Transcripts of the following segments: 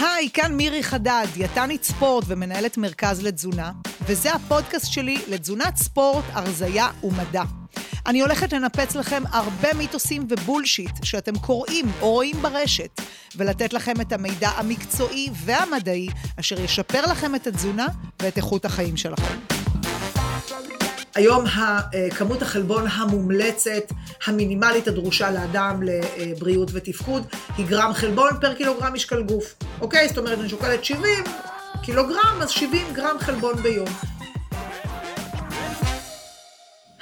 היי, כאן מירי חדד, דיאטנית ספורט ומנהלת מרכז לתזונה, וזה הפודקאסט שלי לתזונת ספורט, הרזייה ומדע. אני הולכת לנפץ לכם הרבה מיתוסים ובולשיט שאתם קוראים או רואים ברשת, ולתת לכם את המידע המקצועי והמדעי אשר ישפר לכם את התזונה ואת איכות החיים שלכם. היום כמות החלבון המומלצת, המינימלית הדרושה לאדם לבריאות ותפקוד, היא גרם חלבון פר קילוגרם משקל גוף. אוקיי? זאת אומרת, אני שוקלת 70 קילוגרם, אז 70 גרם חלבון ביום.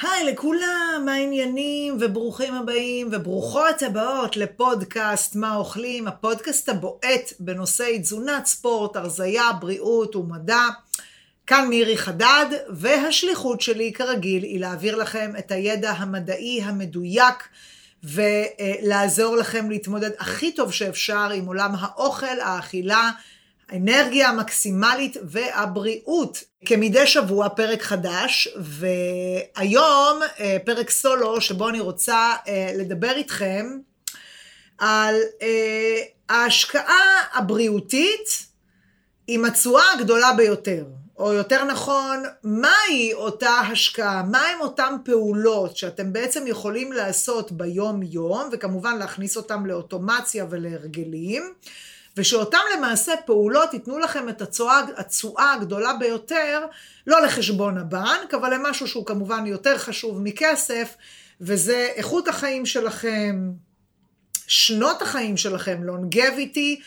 היי לכולם, מה העניינים? וברוכים הבאים וברוכות הבאות לפודקאסט מה אוכלים, הפודקאסט הבועט בנושאי תזונת ספורט, הרזייה, בריאות ומדע. כאן מירי חדד, והשליחות שלי כרגיל היא להעביר לכם את הידע המדעי המדויק ולעזור לכם להתמודד הכי טוב שאפשר עם עולם האוכל, האכילה, האנרגיה המקסימלית והבריאות. כמדי שבוע פרק חדש, והיום אה, פרק סולו שבו אני רוצה אה, לדבר איתכם על אה, ההשקעה הבריאותית עם התשואה הגדולה ביותר. או יותר נכון, מהי אותה השקעה? מהם אותן פעולות שאתם בעצם יכולים לעשות ביום-יום, וכמובן להכניס אותן לאוטומציה ולהרגלים, ושאותן למעשה פעולות ייתנו לכם את התשואה הגדולה ביותר, לא לחשבון הבנק, אבל למשהו שהוא כמובן יותר חשוב מכסף, וזה איכות החיים שלכם, שנות החיים שלכם, longevity,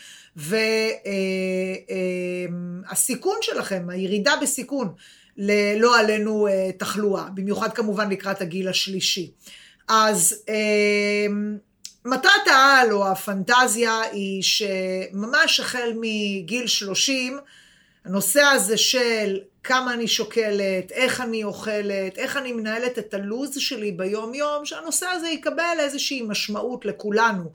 והסיכון שלכם, הירידה בסיכון, לא עלינו אה, תחלואה, במיוחד כמובן לקראת הגיל השלישי. אז אה, מטרת העל או הפנטזיה היא שממש החל מגיל 30, הנושא הזה של כמה אני שוקלת, איך אני אוכלת, איך אני מנהלת את הלו"ז שלי ביום יום, שהנושא הזה יקבל איזושהי משמעות לכולנו.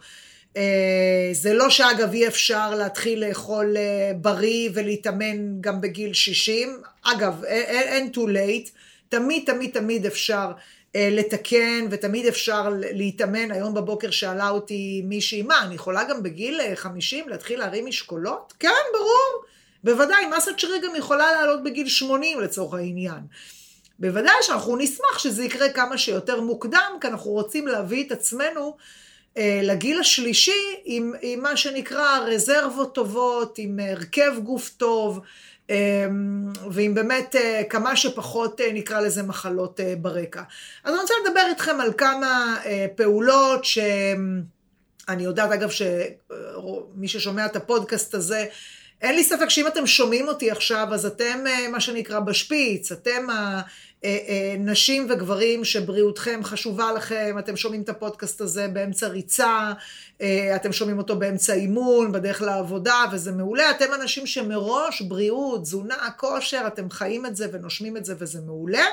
אה, זה לא שאגב אי אפשר להתחיל לאכול אה, בריא ולהתאמן גם בגיל 60, אגב אין too late, תמיד תמיד תמיד אפשר אה, לתקן ותמיד אפשר להתאמן. היום בבוקר שאלה אותי מישהי, מה, אני יכולה גם בגיל 50 להתחיל להרים משקולות? כן, ברור, בוודאי, מסת שריר גם יכולה לעלות בגיל 80 לצורך העניין. בוודאי שאנחנו נשמח שזה יקרה כמה שיותר מוקדם, כי אנחנו רוצים להביא את עצמנו לגיל השלישי עם, עם מה שנקרא רזרבות טובות, עם הרכב גוף טוב, אה, ועם באמת אה, כמה שפחות נקרא לזה מחלות ברקע. אז אני רוצה לדבר איתכם על כמה פעולות שאני יודעת אגב שמי ששומע את הפודקאסט הזה אין לי ספק שאם אתם שומעים אותי עכשיו, אז אתם מה שנקרא בשפיץ, אתם אה, אה, נשים וגברים שבריאותכם חשובה לכם, אתם שומעים את הפודקאסט הזה באמצע ריצה, אה, אתם שומעים אותו באמצע אימון, בדרך לעבודה, וזה מעולה. אתם אנשים שמראש בריאות, תזונה, כושר, אתם חיים את זה ונושמים את זה וזה מעולה.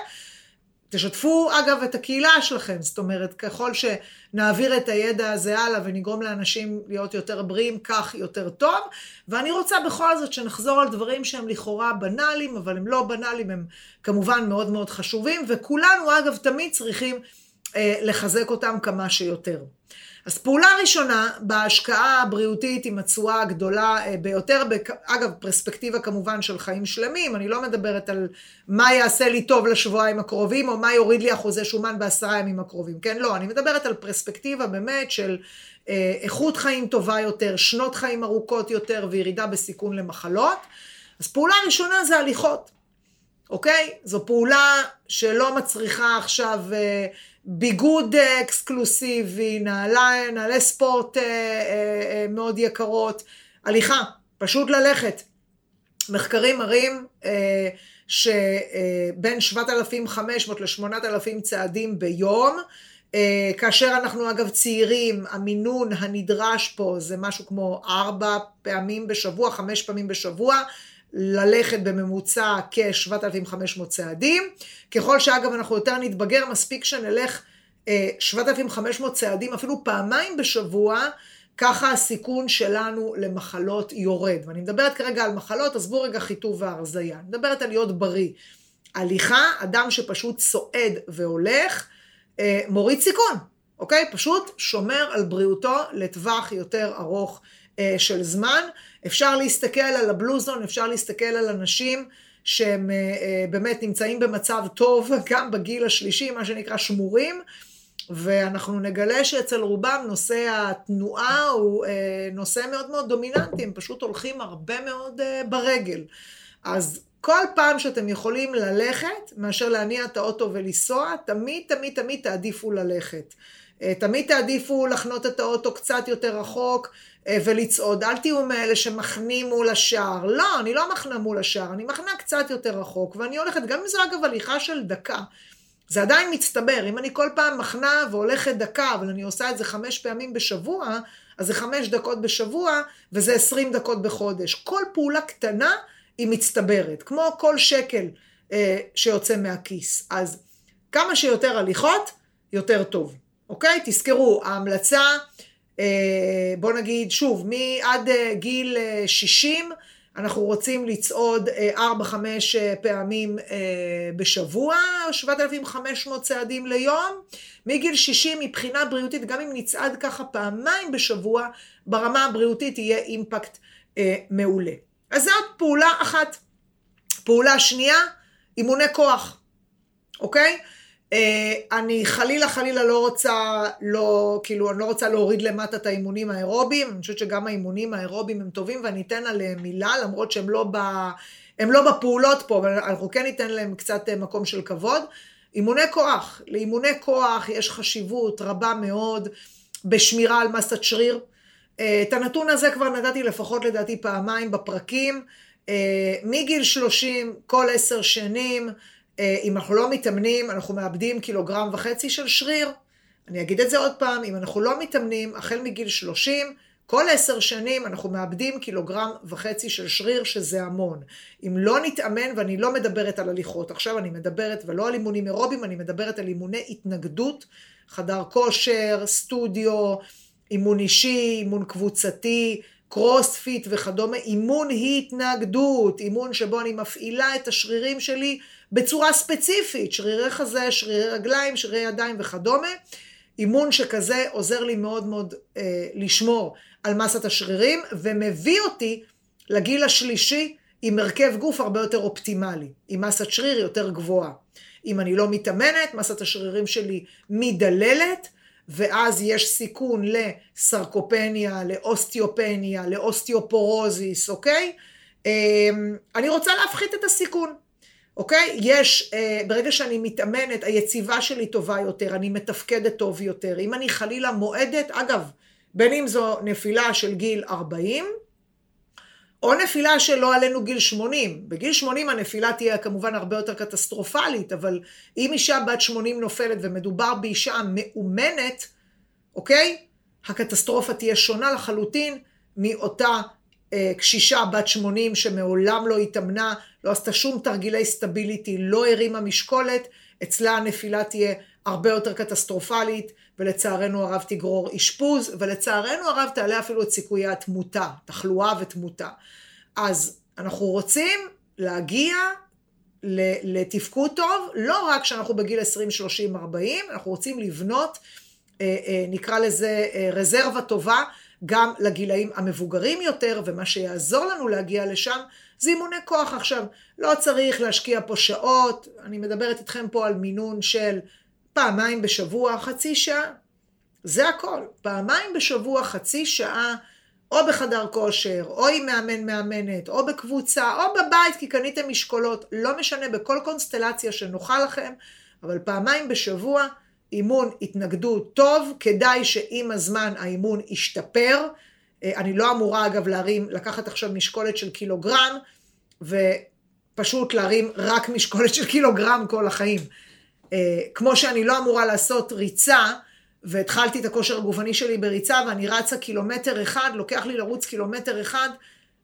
תשתפו אגב את הקהילה שלכם, זאת אומרת ככל שנעביר את הידע הזה הלאה ונגרום לאנשים להיות יותר בריאים, כך יותר טוב. ואני רוצה בכל זאת שנחזור על דברים שהם לכאורה בנאליים, אבל הם לא בנאליים, הם כמובן מאוד מאוד חשובים, וכולנו אגב תמיד צריכים אה, לחזק אותם כמה שיותר. אז פעולה ראשונה בהשקעה הבריאותית עם התשואה הגדולה אה, ביותר, אגב פרספקטיבה כמובן של חיים שלמים, אני לא מדברת על מה יעשה לי טוב לשבועיים הקרובים או מה יוריד לי אחוזי שומן בעשרה ימים הקרובים, כן? לא, אני מדברת על פרספקטיבה באמת של אה, איכות חיים טובה יותר, שנות חיים ארוכות יותר וירידה בסיכון למחלות. אז פעולה ראשונה זה הליכות, אוקיי? זו פעולה שלא מצריכה עכשיו... אה, ביגוד אה, אקסקלוסיבי, נעלי, נעלי ספורט אה, אה, מאוד יקרות, הליכה, פשוט ללכת. מחקרים מראים שבין 7,500 ל-8,000 צעדים ביום, כאשר אנחנו אגב צעירים, המינון הנדרש פה זה משהו כמו ארבע פעמים בשבוע, חמש פעמים בשבוע, ללכת בממוצע כ-7,500 צעדים. ככל שאגב אנחנו יותר נתבגר, מספיק שנלך 7,500 אה, צעדים אפילו פעמיים בשבוע, ככה הסיכון שלנו למחלות יורד. ואני מדברת כרגע על מחלות, עזבו רגע חיטוב והרזייה. אני מדברת על להיות בריא. הליכה, אדם שפשוט צועד והולך, אה, מוריד סיכון, אוקיי? פשוט שומר על בריאותו לטווח יותר ארוך של זמן. אפשר להסתכל על הבלוזון, אפשר להסתכל על אנשים שהם אה, אה, באמת נמצאים במצב טוב גם בגיל השלישי, מה שנקרא שמורים, ואנחנו נגלה שאצל רובם נושא התנועה הוא אה, נושא מאוד מאוד דומיננטי, הם פשוט הולכים הרבה מאוד אה, ברגל. אז כל פעם שאתם יכולים ללכת, מאשר להניע את האוטו ולנסוע, תמיד תמיד תמיד תעדיפו ללכת. אה, תמיד תעדיפו לחנות את האוטו קצת יותר רחוק אה, ולצעוד. אל תהיו מאלה שמחנים מול השער. לא, אני לא מחנה מול השער, אני מחנה קצת יותר רחוק, ואני הולכת, גם אם זו אגב הליכה של דקה. זה עדיין מצטבר, אם אני כל פעם מחנה והולכת דקה, אבל אני עושה את זה חמש פעמים בשבוע, אז זה חמש דקות בשבוע, וזה עשרים דקות בחודש. כל פעולה קטנה היא מצטברת, כמו כל שקל אה, שיוצא מהכיס. אז כמה שיותר הליכות, יותר טוב. אוקיי? תזכרו, ההמלצה, אה, בוא נגיד, שוב, מעד אה, גיל 60, אה, אנחנו רוצים לצעוד 4-5 פעמים בשבוע, 7,500 צעדים ליום. מגיל 60 מבחינה בריאותית, גם אם נצעד ככה פעמיים בשבוע, ברמה הבריאותית יהיה אימפקט מעולה. אז זאת פעולה אחת. פעולה שנייה, אימוני כוח, אוקיי? אה, אני חלילה חלילה לא רוצה, לא, כאילו, אני לא רוצה להוריד למטה את האימונים האירוביים, אני חושבת שגם האימונים האירוביים הם טובים ואני אתן עליהם מילה, למרות שהם לא, ב, הם לא בפעולות פה, אבל אנחנו כן ניתן להם קצת אה, מקום של כבוד. אימוני כוח, לאימוני כוח יש חשיבות רבה מאוד בשמירה על מסת שריר. אה, את הנתון הזה כבר נתתי לפחות לדעתי פעמיים בפרקים. מגיל 30, כל עשר שנים, אם אנחנו לא מתאמנים, אנחנו מאבדים קילוגרם וחצי של שריר. אני אגיד את זה עוד פעם, אם אנחנו לא מתאמנים, החל מגיל 30, כל עשר שנים אנחנו מאבדים קילוגרם וחצי של שריר, שזה המון. אם לא נתאמן, ואני לא מדברת על הליכות, עכשיו אני מדברת, ולא על אימונים אירובים, אני מדברת על אימוני התנגדות, חדר כושר, סטודיו, אימון אישי, אימון קבוצתי, קרוספיט וכדומה, אימון התנגדות, אימון שבו אני מפעילה את השרירים שלי בצורה ספציפית, שרירי חזה, שרירי רגליים, שרירי ידיים וכדומה. אימון שכזה עוזר לי מאוד מאוד אה, לשמור על מסת השרירים, ומביא אותי לגיל השלישי עם הרכב גוף הרבה יותר אופטימלי, עם מסת שריר יותר גבוהה. אם אני לא מתאמנת, מסת השרירים שלי מדללת, ואז יש סיכון לסרקופניה, לאוסטיופניה, לאוסטיופורוזיס, אוקיי? אה, אני רוצה להפחית את הסיכון. אוקיי? יש, אה, ברגע שאני מתאמנת, היציבה שלי טובה יותר, אני מתפקדת טוב יותר. אם אני חלילה מועדת, אגב, בין אם זו נפילה של גיל 40, או נפילה שלא עלינו גיל 80. בגיל 80 הנפילה תהיה כמובן הרבה יותר קטסטרופלית, אבל אם אישה בת 80 נופלת ומדובר באישה מאומנת, אוקיי? הקטסטרופה תהיה שונה לחלוטין מאותה אה, קשישה בת 80 שמעולם לא התאמנה, לא עשתה שום תרגילי סטביליטי, לא הרימה משקולת, אצלה הנפילה תהיה הרבה יותר קטסטרופלית, ולצערנו הרב תגרור אשפוז, ולצערנו הרב תעלה אפילו את סיכויי התמותה, תחלואה ותמותה. אז אנחנו רוצים להגיע לתפקוד טוב, לא רק כשאנחנו בגיל 20, 30, 40, אנחנו רוצים לבנות, אה, אה, נקרא לזה רזרבה טובה, גם לגילאים המבוגרים יותר, ומה שיעזור לנו להגיע לשם זה אימוני כוח. עכשיו, לא צריך להשקיע פה שעות, אני מדברת איתכם פה על מינון של פעמיים בשבוע, חצי שעה. זה הכל. פעמיים בשבוע, חצי שעה, או בחדר כושר, או עם מאמן מאמנת, או בקבוצה, או בבית כי קניתם משקולות, לא משנה, בכל קונסטלציה שנוחה לכם, אבל פעמיים בשבוע, אימון התנגדות טוב, כדאי שעם הזמן האימון ישתפר. אה, אני לא אמורה אגב להרים, לקחת עכשיו משקולת של קילוגרם ופשוט להרים רק משקולת של קילוגרם כל החיים. אה, כמו שאני לא אמורה לעשות ריצה, והתחלתי את הכושר הגופני שלי בריצה ואני רצה קילומטר אחד, לוקח לי לרוץ קילומטר אחד,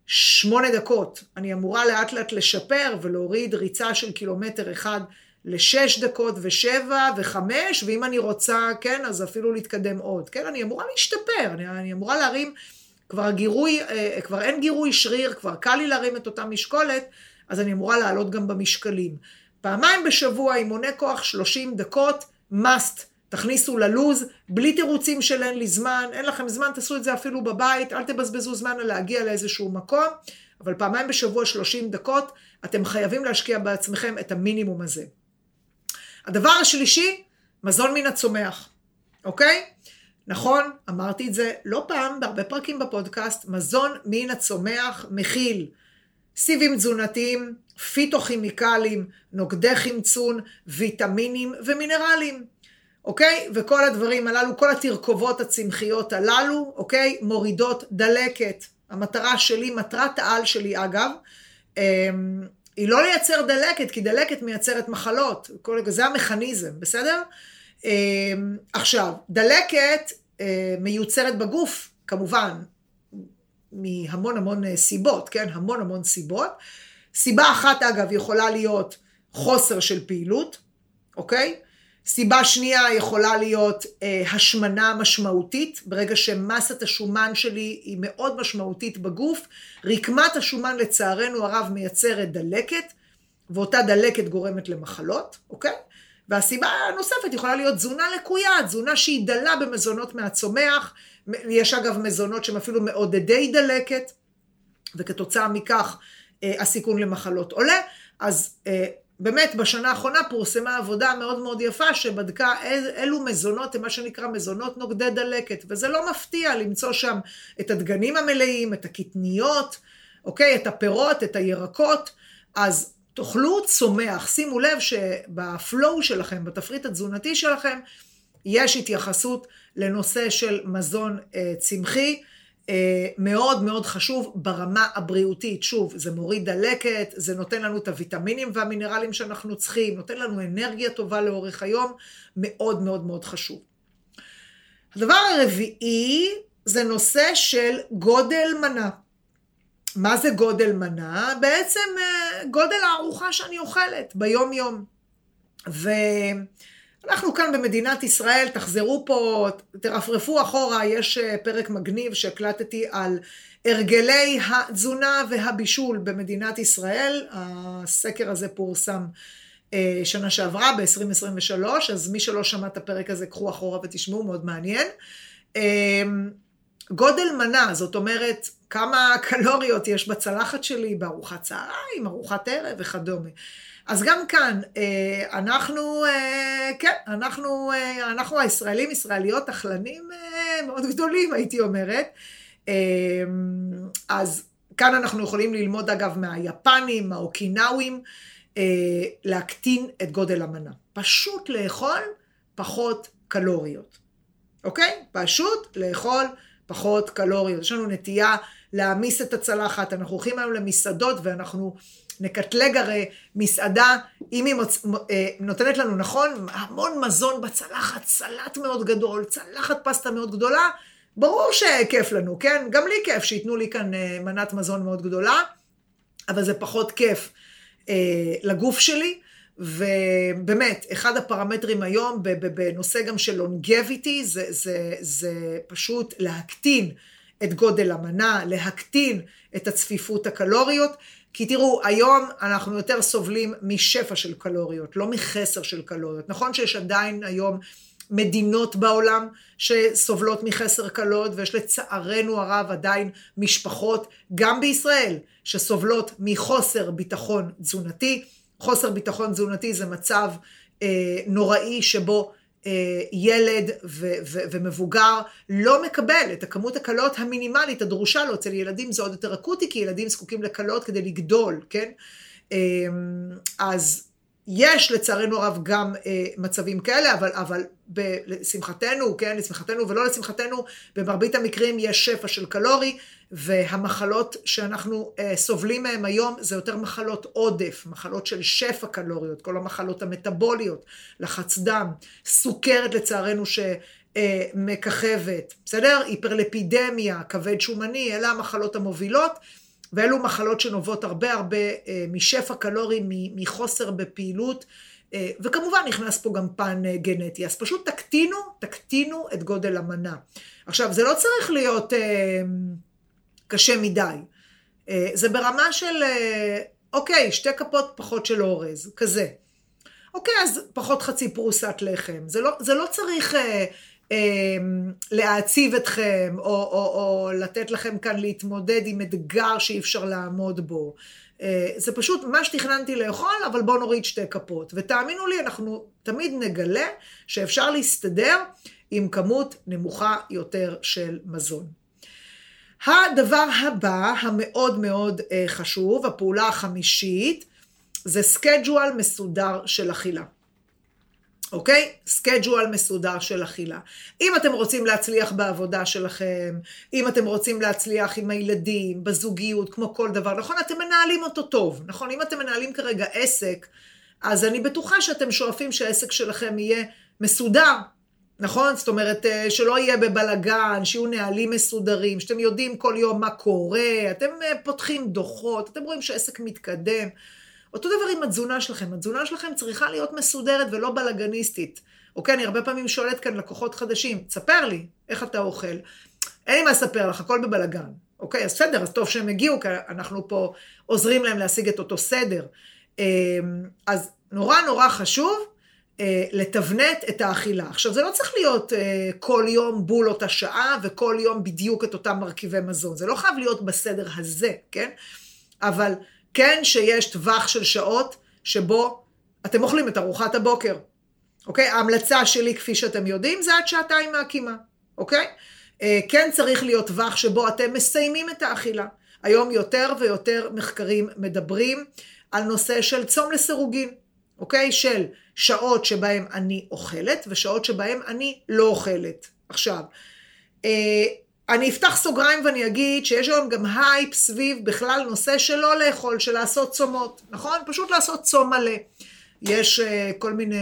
שמונה דקות. אני אמורה לאט לאט לשפר ולהוריד ריצה של קילומטר אחד לשש דקות ושבע וחמש, ואם אני רוצה, כן, אז אפילו להתקדם עוד. כן, אני אמורה להשתפר, אני, אני אמורה להרים, כבר הגירוי, אה, כבר אין גירוי שריר, כבר קל לי להרים את אותה משקולת, אז אני אמורה לעלות גם במשקלים. פעמיים בשבוע אימוני כוח 30 דקות, must תכניסו ללוז, בלי תירוצים של אין לי זמן, אין לכם זמן, תעשו את זה אפילו בבית, אל תבזבזו זמן על להגיע לאיזשהו מקום, אבל פעמיים בשבוע 30 דקות, אתם חייבים להשקיע בעצמכם את המינימום הזה. הדבר השלישי, מזון מן הצומח, אוקיי? נכון, אמרתי את זה לא פעם, בהרבה פרקים בפודקאסט, מזון מן הצומח מכיל סיבים תזונתיים, פיתוכימיקלים, נוגדי חמצון, ויטמינים ומינרלים. אוקיי? וכל הדברים הללו, כל התרכובות הצמחיות הללו, אוקיי? מורידות דלקת. המטרה שלי, מטרת העל שלי אגב, אמ, היא לא לייצר דלקת, כי דלקת מייצרת מחלות. כל, זה המכניזם, בסדר? אמ, עכשיו, דלקת אה, מיוצרת בגוף, כמובן, מהמון המון אה, סיבות, כן? המון המון סיבות. סיבה אחת, אגב, יכולה להיות חוסר של פעילות, אוקיי? סיבה שנייה יכולה להיות אה, השמנה משמעותית, ברגע שמסת השומן שלי היא מאוד משמעותית בגוף, רקמת השומן לצערנו הרב מייצרת דלקת, ואותה דלקת גורמת למחלות, אוקיי? והסיבה הנוספת יכולה להיות תזונה לקויה, תזונה שהיא דלה במזונות מהצומח, יש אגב מזונות שהם אפילו מעודדי דלקת, וכתוצאה מכך אה, הסיכון למחלות עולה, אז אה, באמת בשנה האחרונה פורסמה עבודה מאוד מאוד יפה שבדקה אילו מזונות הם מה שנקרא מזונות נוגדי דלקת וזה לא מפתיע למצוא שם את הדגנים המלאים, את הקטניות, אוקיי? את הפירות, את הירקות. אז תאכלו צומח, שימו לב שבפלואו שלכם, בתפריט התזונתי שלכם יש התייחסות לנושא של מזון אה, צמחי אה, מאוד מאוד חשוב ברמה הבריאותית. שוב, זה מוריד דלקת, זה נותן לנו את הוויטמינים והמינרלים שאנחנו צריכים, נותן לנו אנרגיה טובה לאורך היום, מאוד מאוד מאוד חשוב. הדבר הרביעי זה נושא של גודל מנה. מה זה גודל מנה? בעצם אה, גודל הארוחה שאני אוכלת ביום יום. ו... אנחנו כאן במדינת ישראל, תחזרו פה, תרפרפו אחורה, יש אה, פרק מגניב שהקלטתי על הרגלי התזונה והבישול במדינת ישראל. הסקר הזה פורסם אה, שנה שעברה, ב-2023, אז מי שלא שמע את הפרק הזה, קחו אחורה ותשמעו, מאוד מעניין. אה, גודל מנה, זאת אומרת, כמה קלוריות יש בצלחת שלי, בארוחת צהריים, ארוחת ערב וכדומה. אז גם כאן, אה, אנחנו, אה, כן, אנחנו, אה, אנחנו הישראלים, ישראליות, אכלנים מאוד גדולים, הייתי אומרת. אז כאן אנחנו יכולים ללמוד, אגב, מהיפנים, מהאוקינאווים, להקטין את גודל המנה. פשוט לאכול פחות קלוריות, אוקיי? פשוט לאכול פחות קלוריות. יש לנו נטייה להעמיס את הצלחת, אנחנו הולכים היום למסעדות ואנחנו... נקטלג הרי מסעדה, אם היא מוצ... אה, נותנת לנו, נכון, המון מזון בצלחת, סלט מאוד גדול, צלחת פסטה מאוד גדולה, ברור שכיף לנו, כן? גם לי כיף שייתנו לי כאן אה, מנת מזון מאוד גדולה, אבל זה פחות כיף אה, לגוף שלי. ובאמת, אחד הפרמטרים היום בנושא גם של לונגביטי, זה, זה, זה פשוט להקטין את גודל המנה, להקטין את הצפיפות הקלוריות, כי תראו, היום אנחנו יותר סובלים משפע של קלוריות, לא מחסר של קלוריות. נכון שיש עדיין היום מדינות בעולם שסובלות מחסר קלוריות, ויש לצערנו הרב עדיין משפחות, גם בישראל, שסובלות מחוסר ביטחון תזונתי. חוסר ביטחון תזונתי זה מצב אה, נוראי שבו ילד ו- ו- ומבוגר לא מקבל את הכמות הקלות המינימלית הדרושה לו. אצל ילדים זה עוד יותר אקוטי, כי ילדים זקוקים לקלות כדי לגדול, כן? אה, אז יש לצערנו הרב גם אה, מצבים כאלה, אבל, אבל ב, לשמחתנו, כן, לשמחתנו ולא לשמחתנו, במרבית המקרים יש שפע של קלורי, והמחלות שאנחנו אה, סובלים מהן היום זה יותר מחלות עודף, מחלות של שפע קלוריות, כל המחלות המטבוליות, לחץ דם, סוכרת לצערנו שמככבת, אה, בסדר? היפרלפידמיה, כבד שומני, אלה המחלות המובילות. ואלו מחלות שנובעות הרבה הרבה אה, משפע קלורי, מחוסר בפעילות, אה, וכמובן נכנס פה גם פן אה, גנטי. אז פשוט תקטינו, תקטינו את גודל המנה. עכשיו, זה לא צריך להיות קשה מדי. זה ברמה של, אוקיי, שתי כפות פחות של אורז, כזה. אוקיי, אז פחות חצי פרוסת לחם. זה לא, זה לא צריך אה, להעציב אתכם, או, או, או לתת לכם כאן להתמודד עם אתגר שאי אפשר לעמוד בו. אה, זה פשוט מה שתכננתי לאכול, אבל בואו נוריד שתי כפות. ותאמינו לי, אנחנו תמיד נגלה שאפשר להסתדר עם כמות נמוכה יותר של מזון. הדבר הבא, המאוד מאוד אה, חשוב, הפעולה החמישית, זה schedule מסודר של אכילה. אוקיי? schedule מסודר של אכילה. אם אתם רוצים להצליח בעבודה שלכם, אם אתם רוצים להצליח עם הילדים, בזוגיות, כמו כל דבר, נכון? אתם מנהלים אותו טוב, נכון? אם אתם מנהלים כרגע עסק, אז אני בטוחה שאתם שואפים שהעסק שלכם יהיה מסודר, נכון? זאת אומרת, אה, שלא יהיה בבלגן, שיהיו נהלים מסודרים, שאתם יודעים כל יום מה קורה, אתם אה, פותחים דוחות, אתם רואים שהעסק מתקדם. אותו דבר עם התזונה שלכם, התזונה שלכם צריכה להיות מסודרת ולא בלאגניסטית. אוקיי, אני הרבה פעמים שואלת כאן לקוחות חדשים, תספר לי איך אתה אוכל. אין לי מה לספר לך, הכל בבלגן. אוקיי, אז בסדר, אז טוב שהם הגיעו, כי אנחנו פה עוזרים להם להשיג את אותו סדר. אמ, אז נורא נורא חשוב אה, לתבנת את האכילה. עכשיו, זה לא צריך להיות אה, כל יום בול אותה שעה וכל יום בדיוק את אותם מרכיבי מזון. זה לא חייב להיות בסדר הזה, כן? אבל כן שיש טווח של שעות שבו אתם אוכלים את ארוחת הבוקר, אוקיי? ההמלצה שלי, כפי שאתם יודעים, זה עד שעתיים מהקימה, אוקיי? אה, כן צריך להיות טווח שבו אתם מסיימים את האכילה. היום יותר ויותר מחקרים מדברים על נושא של צום לסירוגין, אוקיי? של שעות שבהם אני אוכלת ושעות שבהם אני לא אוכלת. עכשיו, אה, אני אפתח סוגריים ואני אגיד שיש היום גם הייפ סביב בכלל נושא של לא לאכול, של לעשות צומות, נכון? פשוט לעשות צום מלא. יש אה, כל מיני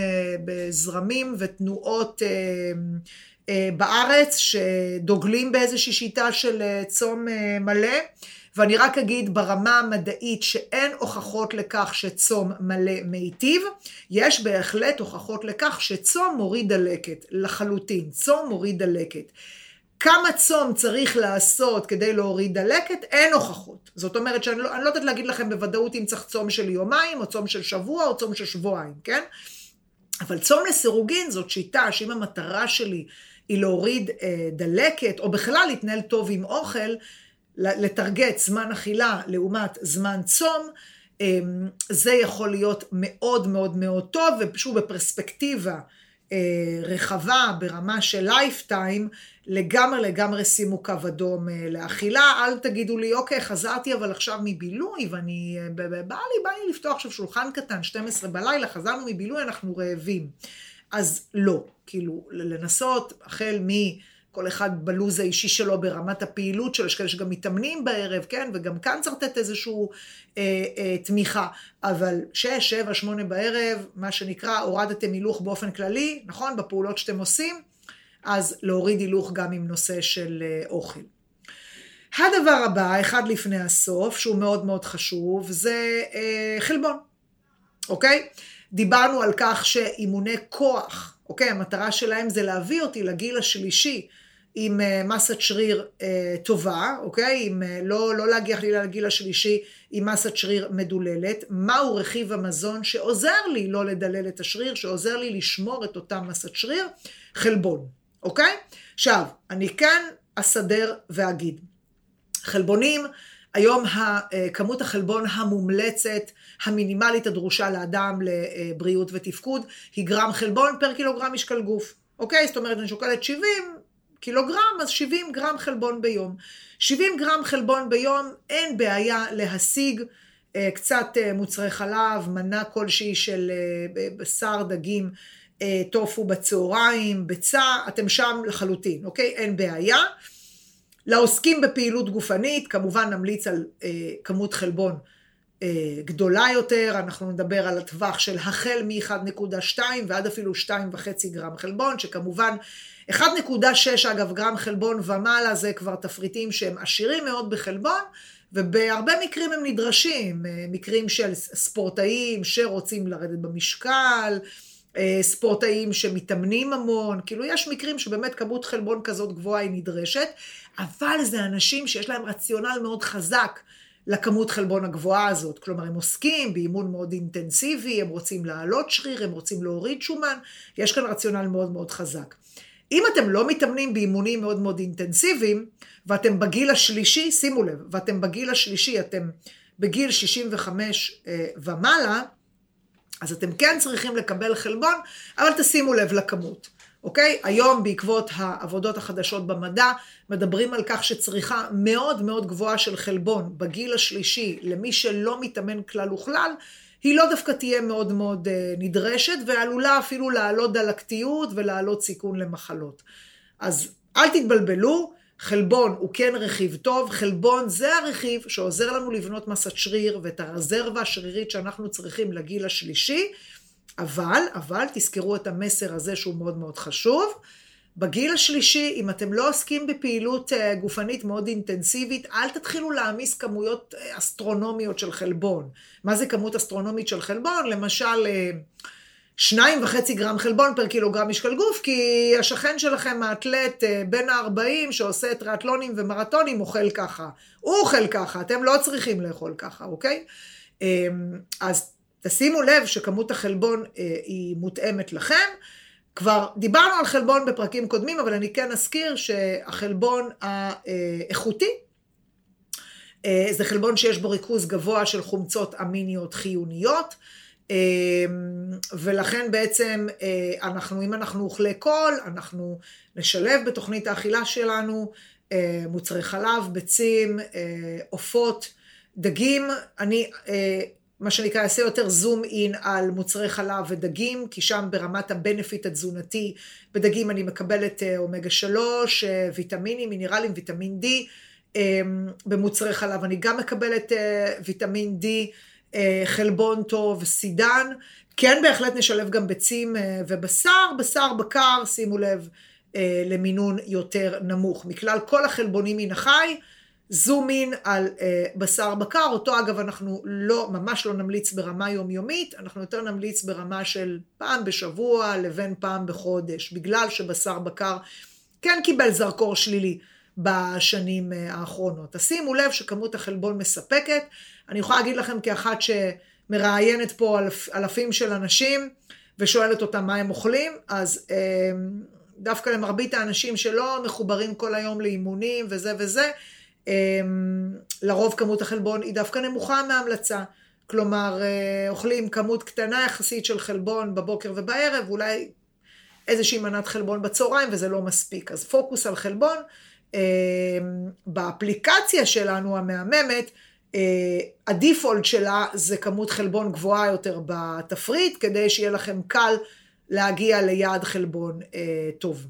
זרמים ותנועות אה, אה, בארץ שדוגלים באיזושהי שיטה של uh, צום uh, מלא, ואני רק אגיד ברמה המדעית שאין הוכחות לכך שצום מלא מיטיב, יש בהחלט הוכחות לכך שצום מוריד דלקת, לחלוטין, צום מוריד דלקת. כמה צום צריך לעשות כדי להוריד דלקת, אין הוכחות. זאת אומרת שאני לא, לא יודעת להגיד לכם בוודאות אם צריך צום של יומיים, או צום של שבוע, או צום של שבועיים, כן? אבל צום לסירוגין זאת שיטה שאם המטרה שלי היא להוריד אה, דלקת, או בכלל להתנהל טוב עם אוכל, לטרגט זמן אכילה לעומת זמן צום, אה, זה יכול להיות מאוד מאוד מאוד טוב, ושוב בפרספקטיבה רחבה ברמה של lifetime, לגמרי לגמרי שימו קו אדום אה, לאכילה, אל תגידו לי, אוקיי, חזרתי אבל עכשיו מבילוי, ואני, אה, בא לי, בא לי לפתוח עכשיו שולחן קטן, 12 בלילה, חזרנו מבילוי, אנחנו רעבים. אז לא, כאילו, לנסות, החל מ... כל אחד בלוז האישי שלו ברמת הפעילות שלו, יש כאלה שגם מתאמנים בערב, כן? וגם כאן צריך לתת איזושהי אה, אה, תמיכה. אבל שש, שבע, שמונה בערב, מה שנקרא, הורדתם הילוך באופן כללי, נכון? בפעולות שאתם עושים, אז להוריד הילוך גם עם נושא של אה, אוכל. הדבר הבא, אחד לפני הסוף, שהוא מאוד מאוד חשוב, זה אה, חלבון, אוקיי? דיברנו על כך שאימוני כוח, אוקיי? המטרה שלהם זה להביא אותי לגיל השלישי עם אה, מסת שריר אה, טובה, אוקיי? עם, אה, לא, לא להגיע חלילה לגיל השלישי עם מסת שריר מדוללת. מהו רכיב המזון שעוזר לי לא לדלל את השריר, שעוזר לי לשמור את אותה מסת שריר? חלבון, אוקיי? עכשיו, אני כאן אסדר ואגיד. חלבונים, היום כמות החלבון המומלצת, המינימלית הדרושה לאדם לבריאות ותפקוד, היא גרם חלבון פר קילוגרם משקל גוף. אוקיי? זאת אומרת, אני שוקלת 70, קילוגרם, אז 70 גרם חלבון ביום. 70 גרם חלבון ביום, אין בעיה להשיג אה, קצת אה, מוצרי חלב, מנה כלשהי של אה, בשר, דגים, אה, טופו בצהריים, ביצה, אתם שם לחלוטין, אוקיי? אין בעיה. לעוסקים בפעילות גופנית, כמובן נמליץ על אה, כמות חלבון גדולה יותר, אנחנו נדבר על הטווח של החל מ-1.2 ועד אפילו 2.5 גרם חלבון, שכמובן 1.6 אגב גרם חלבון ומעלה זה כבר תפריטים שהם עשירים מאוד בחלבון, ובהרבה מקרים הם נדרשים, אה, מקרים של ספורטאים שרוצים לרדת במשקל, אה, ספורטאים שמתאמנים המון, כאילו יש מקרים שבאמת כמות חלבון כזאת גבוהה היא נדרשת, אבל זה אנשים שיש להם רציונל מאוד חזק לכמות חלבון הגבוהה הזאת. כלומר, הם עוסקים באימון מאוד אינטנסיבי, הם רוצים להעלות שריר, הם רוצים להוריד שומן, יש כאן רציונל מאוד מאוד חזק. אם אתם לא מתאמנים באימונים מאוד מאוד אינטנסיביים, ואתם בגיל השלישי, שימו לב, ואתם בגיל השלישי, אתם בגיל 65 אה, ומעלה, אז אתם כן צריכים לקבל חלבון, אבל תשימו לב לכמות. אוקיי? היום בעקבות העבודות החדשות במדע, מדברים על כך שצריכה מאוד מאוד גבוהה של חלבון בגיל השלישי למי שלא מתאמן כלל וכלל, היא לא דווקא תהיה מאוד מאוד אה, נדרשת, ועלולה אפילו להעלות דלקתיות ולהעלות סיכון למחלות. אז אל תתבלבלו, חלבון הוא כן רכיב טוב, חלבון זה הרכיב שעוזר לנו לבנות מסת שריר ואת הרזרבה השרירית שאנחנו צריכים לגיל השלישי, אבל, אבל תזכרו את המסר הזה שהוא מאוד מאוד חשוב. בגיל השלישי, אם אתם לא עוסקים בפעילות אה, גופנית מאוד אינטנסיבית, אל תתחילו להעמיס כמויות אה, אסטרונומיות של חלבון. מה זה כמות אסטרונומית של חלבון? למשל, אה, שניים וחצי גרם חלבון פר קילוגרם משקל גוף, כי השכן שלכם, האתלט בן ה-40 שעושה טריאטלונים ומרתונים, אוכל ככה. הוא אוכל ככה, אתם לא צריכים לאכול ככה, אוקיי? אז תשימו לב שכמות החלבון היא מותאמת לכם. כבר דיברנו על חלבון בפרקים קודמים, אבל אני כן אזכיר שהחלבון האיכותי אה, זה חלבון שיש בו ריכוז גבוה של חומצות אמיניות חיוניות, אה, ולכן בעצם אה, אנחנו, אם אנחנו אוכלי קול, אנחנו נשלב בתוכנית האכילה שלנו מוצרי חלב, ביצים, עופות, דגים. אני מה שנקרא, אעשה יותר זום אין על מוצרי חלב ודגים, כי שם ברמת הבנפיט התזונתי, בדגים אני מקבלת אה, אומגה 3, אה, ויטמינים, מינרלים, ויטמין D, אמ, במוצרי חלב אני גם מקבלת אה, ויטמין D, חלבון טוב, סידן, כן בהחלט נשלב גם ביצים ובשר, בשר בקר, שימו לב, למינון יותר נמוך. מכלל כל החלבונים מן החי, זום אין על אה, בשר בקר, אותו אגב אנחנו לא, ממש לא נמליץ ברמה יומיומית, אנחנו יותר נמליץ ברמה של פעם בשבוע לבין פעם בחודש, בגלל שבשר בקר כן קיבל זרקור שלילי בשנים אה, האחרונות. אז שימו לב שכמות החלבון מספקת, אני יכולה להגיד לכם כאחת שמראיינת פה אלפ, אלפים של אנשים ושואלת אותם מה הם אוכלים, אז אה, דווקא למרבית האנשים שלא מחוברים כל היום לאימונים וזה וזה, לרוב כמות החלבון היא דווקא נמוכה מההמלצה. כלומר, אה, אוכלים כמות קטנה יחסית של חלבון בבוקר ובערב, אולי איזושהי מנת חלבון בצהריים, וזה לא מספיק. אז פוקוס על חלבון. אמ, באפליקציה שלנו המהממת, אה, הדיפולט שלה זה כמות חלבון גבוהה יותר בתפריט, כדי שיהיה לכם קל להגיע ליעד חלבון אה, טוב.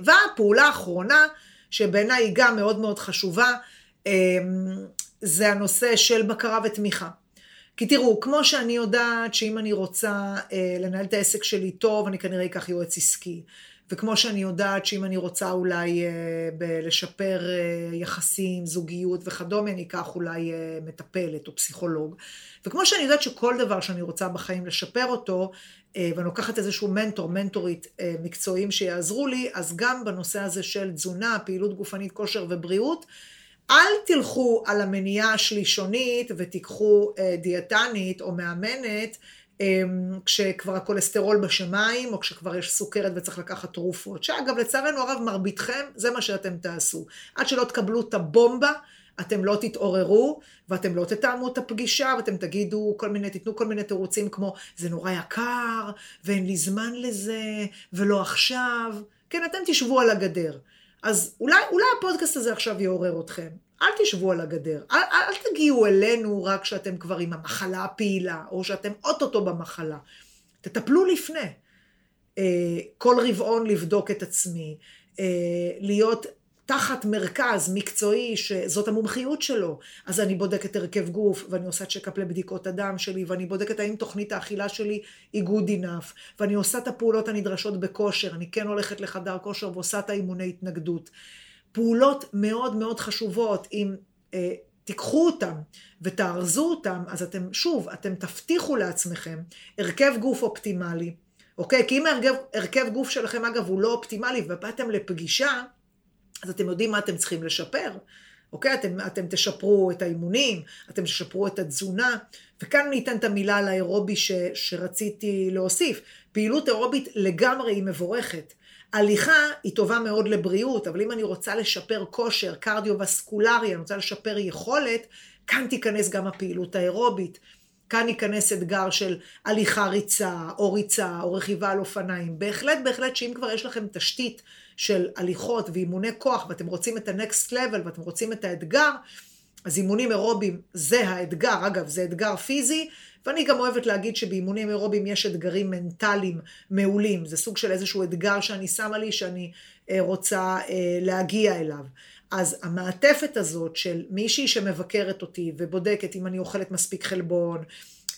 והפעולה האחרונה, שבעיניי היא גם מאוד מאוד חשובה, אמ, זה הנושא של בקרה ותמיכה. כי תראו, כמו שאני יודעת שאם אני רוצה אה, לנהל את העסק שלי טוב, אני כנראה אקח יועץ עסקי. וכמו שאני יודעת שאם אני רוצה אולי אה, ב- לשפר אה, יחסים, זוגיות וכדומה, אני אקח אולי אה, מטפלת או פסיכולוג. וכמו שאני יודעת שכל דבר שאני רוצה בחיים לשפר אותו, אה, ואני לוקחת איזשהו מנטור, מנטורית אה, מקצועיים שיעזרו לי, אז גם בנושא הזה של תזונה, פעילות גופנית, כושר ובריאות, אל תלכו על המניעה השלישונית ותיקחו אה, דיאטנית או מאמנת כשכבר הכולסטרול בשמיים, או כשכבר יש סוכרת וצריך לקחת תרופות. שאגב, לצערנו הרב, מרביתכם, זה מה שאתם תעשו. עד שלא תקבלו את הבומבה, אתם לא תתעוררו, ואתם לא תתאמו את הפגישה, ואתם תגידו כל מיני, תיתנו כל מיני תירוצים כמו, זה נורא יקר, ואין לי זמן לזה, ולא עכשיו. כן, אתם תשבו על הגדר. אז אולי, אולי הפודקאסט הזה עכשיו יעורר אתכם. אל תשבו על הגדר. אל, אל, אל תגיעו אלינו רק כשאתם כבר עם המחלה הפעילה, או שאתם אוטוטו במחלה. תטפלו לפני. אה, כל רבעון לבדוק את עצמי, אה, להיות תחת מרכז מקצועי שזאת המומחיות שלו, אז אני בודקת הרכב גוף, ואני עושה צ'קאפ לבדיקות הדם שלי, ואני בודקת האם תוכנית האכילה שלי היא good enough, ואני עושה את הפעולות הנדרשות בכושר, אני כן הולכת לחדר כושר ועושה את האימוני התנגדות. פעולות מאוד מאוד חשובות, אם אה, תיקחו אותם ותארזו אותם, אז אתם, שוב, אתם תבטיחו לעצמכם הרכב גוף אופטימלי, אוקיי? כי אם הרכב, הרכב גוף שלכם, אגב, הוא לא אופטימלי, ובאתם לפגישה, אז אתם יודעים מה אתם צריכים לשפר. אוקיי? אתם, אתם תשפרו את האימונים, אתם תשפרו את התזונה, וכאן אני אתן את המילה על האירובי ש, שרציתי להוסיף. פעילות אירובית לגמרי היא מבורכת. הליכה היא טובה מאוד לבריאות, אבל אם אני רוצה לשפר כושר קרדיו-וסקולרי, אני רוצה לשפר יכולת, כאן תיכנס גם הפעילות האירובית. כאן ייכנס אתגר של הליכה ריצה, או ריצה, או רכיבה על אופניים. בהחלט, בהחלט שאם כבר יש לכם תשתית של הליכות ואימוני כוח, ואתם רוצים את ה-next level ואתם רוצים את האתגר, אז אימונים אירובים זה האתגר, אגב, זה אתגר פיזי, ואני גם אוהבת להגיד שבאימונים אירובים יש אתגרים מנטליים מעולים. זה סוג של איזשהו אתגר שאני שמה לי, שאני אה, רוצה אה, להגיע אליו. אז המעטפת הזאת של מישהי שמבקרת אותי ובודקת אם אני אוכלת מספיק חלבון,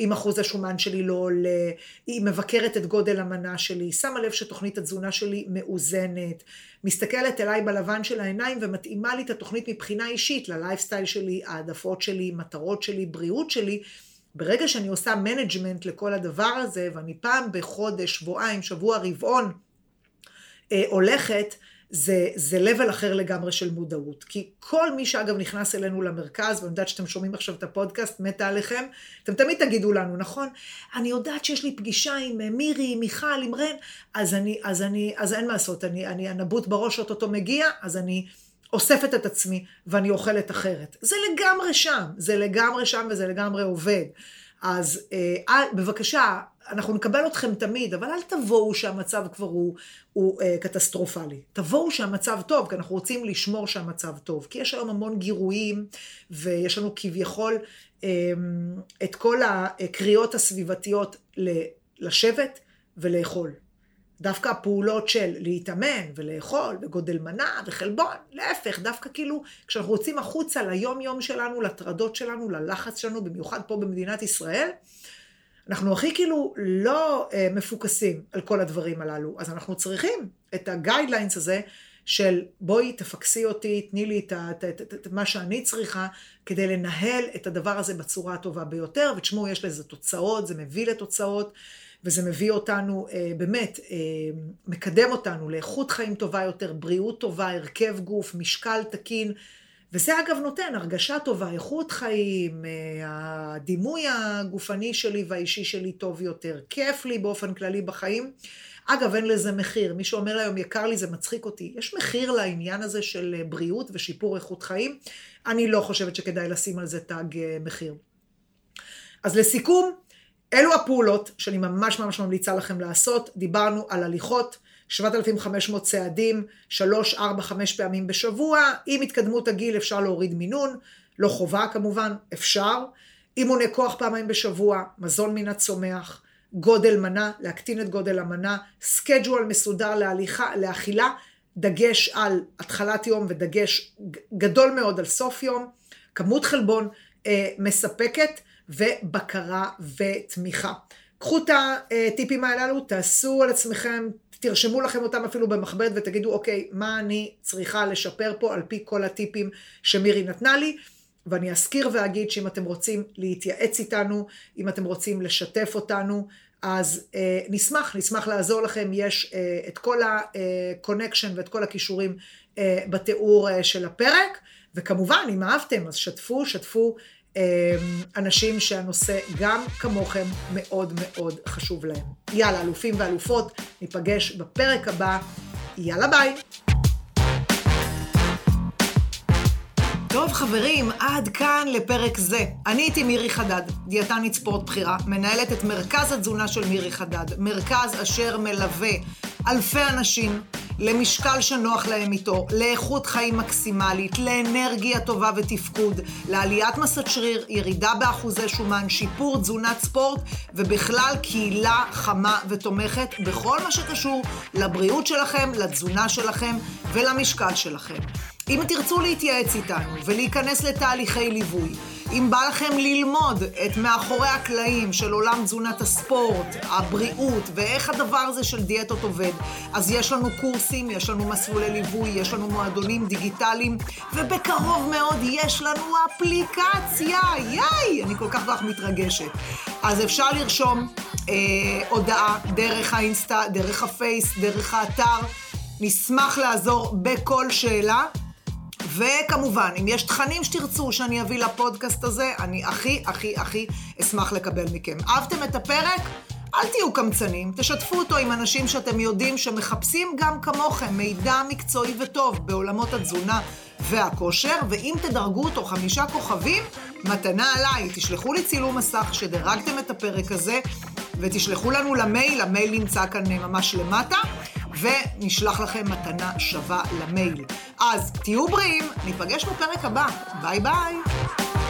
אם אחוז השומן שלי לא עולה, היא מבקרת את גודל המנה שלי, שמה לב שתוכנית התזונה שלי מאוזנת, מסתכלת אליי בלבן של העיניים ומתאימה לי את התוכנית מבחינה אישית, ללייפסטייל שלי, העדפות שלי, מטרות שלי, בריאות שלי. ברגע שאני עושה management לכל הדבר הזה, ואני פעם בחודש, שבועיים, שבוע, רבעון, אה, הולכת, זה, זה level אחר לגמרי של מודעות. כי כל מי שאגב נכנס אלינו למרכז, ואני יודעת שאתם שומעים עכשיו את הפודקאסט, מתה עליכם, אתם תמיד תגידו לנו, נכון? אני יודעת שיש לי פגישה עם אה, מירי, עם מיכל, עם רן, אז אני, אז אני, אז אין מה לעשות, אני, אני הנבוט בראש אוטוטו מגיע, אז אני אוספת את עצמי ואני אוכלת אחרת. זה לגמרי שם, זה לגמרי שם וזה לגמרי עובד. אז אה, בבקשה, אנחנו נקבל אתכם תמיד, אבל אל תבואו שהמצב כבר הוא, הוא אה, קטסטרופלי. תבואו שהמצב טוב, כי אנחנו רוצים לשמור שהמצב טוב. כי יש היום המון גירויים, ויש לנו כביכול אה, את כל הקריאות הסביבתיות לשבת ולאכול. דווקא הפעולות של להתאמן ולאכול וגודל מנה וחלבון, להפך, דווקא כאילו כשאנחנו רוצים החוצה ליום יום שלנו, לטרדות שלנו, ללחץ שלנו, במיוחד פה במדינת ישראל, אנחנו הכי כאילו לא אה, מפוקסים על כל הדברים הללו, אז אנחנו צריכים את הגיידליינס הזה של בואי תפקסי אותי, תני לי את, את, את, את, את מה שאני צריכה כדי לנהל את הדבר הזה בצורה הטובה ביותר, ותשמעו, יש לזה תוצאות, זה מביא לתוצאות. וזה מביא אותנו, אה, באמת, אה, מקדם אותנו לאיכות חיים טובה יותר, בריאות טובה, הרכב גוף, משקל תקין, וזה אגב נותן הרגשה טובה, איכות חיים, אה, הדימוי הגופני שלי והאישי שלי טוב יותר, כיף לי באופן כללי בחיים. אגב, אין לזה מחיר. מי שאומר היום, יקר לי, זה מצחיק אותי. יש מחיר לעניין הזה של בריאות ושיפור איכות חיים. אני לא חושבת שכדאי לשים על זה תג מחיר. אז לסיכום, אלו הפעולות שאני ממש ממש ממליצה לכם לעשות. דיברנו על הליכות, 7,500 צעדים, 3, 4, 5 פעמים בשבוע. עם התקדמות הגיל אפשר להוריד מינון, לא חובה כמובן, אפשר. אימוני כוח פעמיים בשבוע, מזון מן הצומח, גודל מנה, להקטין את גודל המנה, schedule מסודר להליכה, לאכילה, דגש על התחלת יום ודגש גדול מאוד על סוף יום, כמות חלבון אה, מספקת. ובקרה ותמיכה. קחו את הטיפים הללו, תעשו על עצמכם, תרשמו לכם אותם אפילו במחברת ותגידו, אוקיי, מה אני צריכה לשפר פה על פי כל הטיפים שמירי נתנה לי. ואני אזכיר ואגיד שאם אתם רוצים להתייעץ איתנו, אם אתם רוצים לשתף אותנו, אז אה, נשמח, נשמח לעזור לכם. יש אה, את כל ה-connection ואת כל הכישורים אה, בתיאור אה, של הפרק. וכמובן, אם אהבתם, אז שתפו, שתפו אנשים שהנושא גם כמוכם מאוד מאוד חשוב להם. יאללה, אלופים ואלופות, ניפגש בפרק הבא. יאללה ביי. טוב חברים, עד כאן לפרק זה. אני הייתי מירי חדד, דיאטנית ספורט בכירה, מנהלת את מרכז התזונה של מירי חדד, מרכז אשר מלווה אלפי אנשים למשקל שנוח להם איתו, לאיכות חיים מקסימלית, לאנרגיה טובה ותפקוד, לעליית מסת שריר, ירידה באחוזי שומן, שיפור תזונת ספורט, ובכלל קהילה חמה ותומכת בכל מה שקשור לבריאות שלכם, לתזונה שלכם ולמשקל שלכם. אם תרצו להתייעץ איתנו ולהיכנס לתהליכי ליווי, אם בא לכם ללמוד את מאחורי הקלעים של עולם תזונת הספורט, הבריאות ואיך הדבר הזה של דיאטות עובד, אז יש לנו קורסים, יש לנו מסלולי ליווי, יש לנו מועדונים דיגיטליים, ובקרוב מאוד יש לנו אפליקציה, ייי! אני כל כך כך מתרגשת. אז אפשר לרשום אה, הודעה דרך האינסטה, דרך הפייס, דרך האתר. נשמח לעזור בכל שאלה. וכמובן, אם יש תכנים שתרצו שאני אביא לפודקאסט הזה, אני הכי, הכי, הכי אשמח לקבל מכם. אהבתם את הפרק? אל תהיו קמצנים, תשתפו אותו עם אנשים שאתם יודעים שמחפשים גם כמוכם מידע מקצועי וטוב בעולמות התזונה והכושר, ואם תדרגו אותו חמישה כוכבים, מתנה עליי. תשלחו לי צילום מסך שדרגתם את הפרק הזה, ותשלחו לנו למייל, המייל נמצא כאן ממש למטה. ונשלח לכם מתנה שווה למייל. אז תהיו בריאים, ניפגש בפרק הבא. ביי ביי.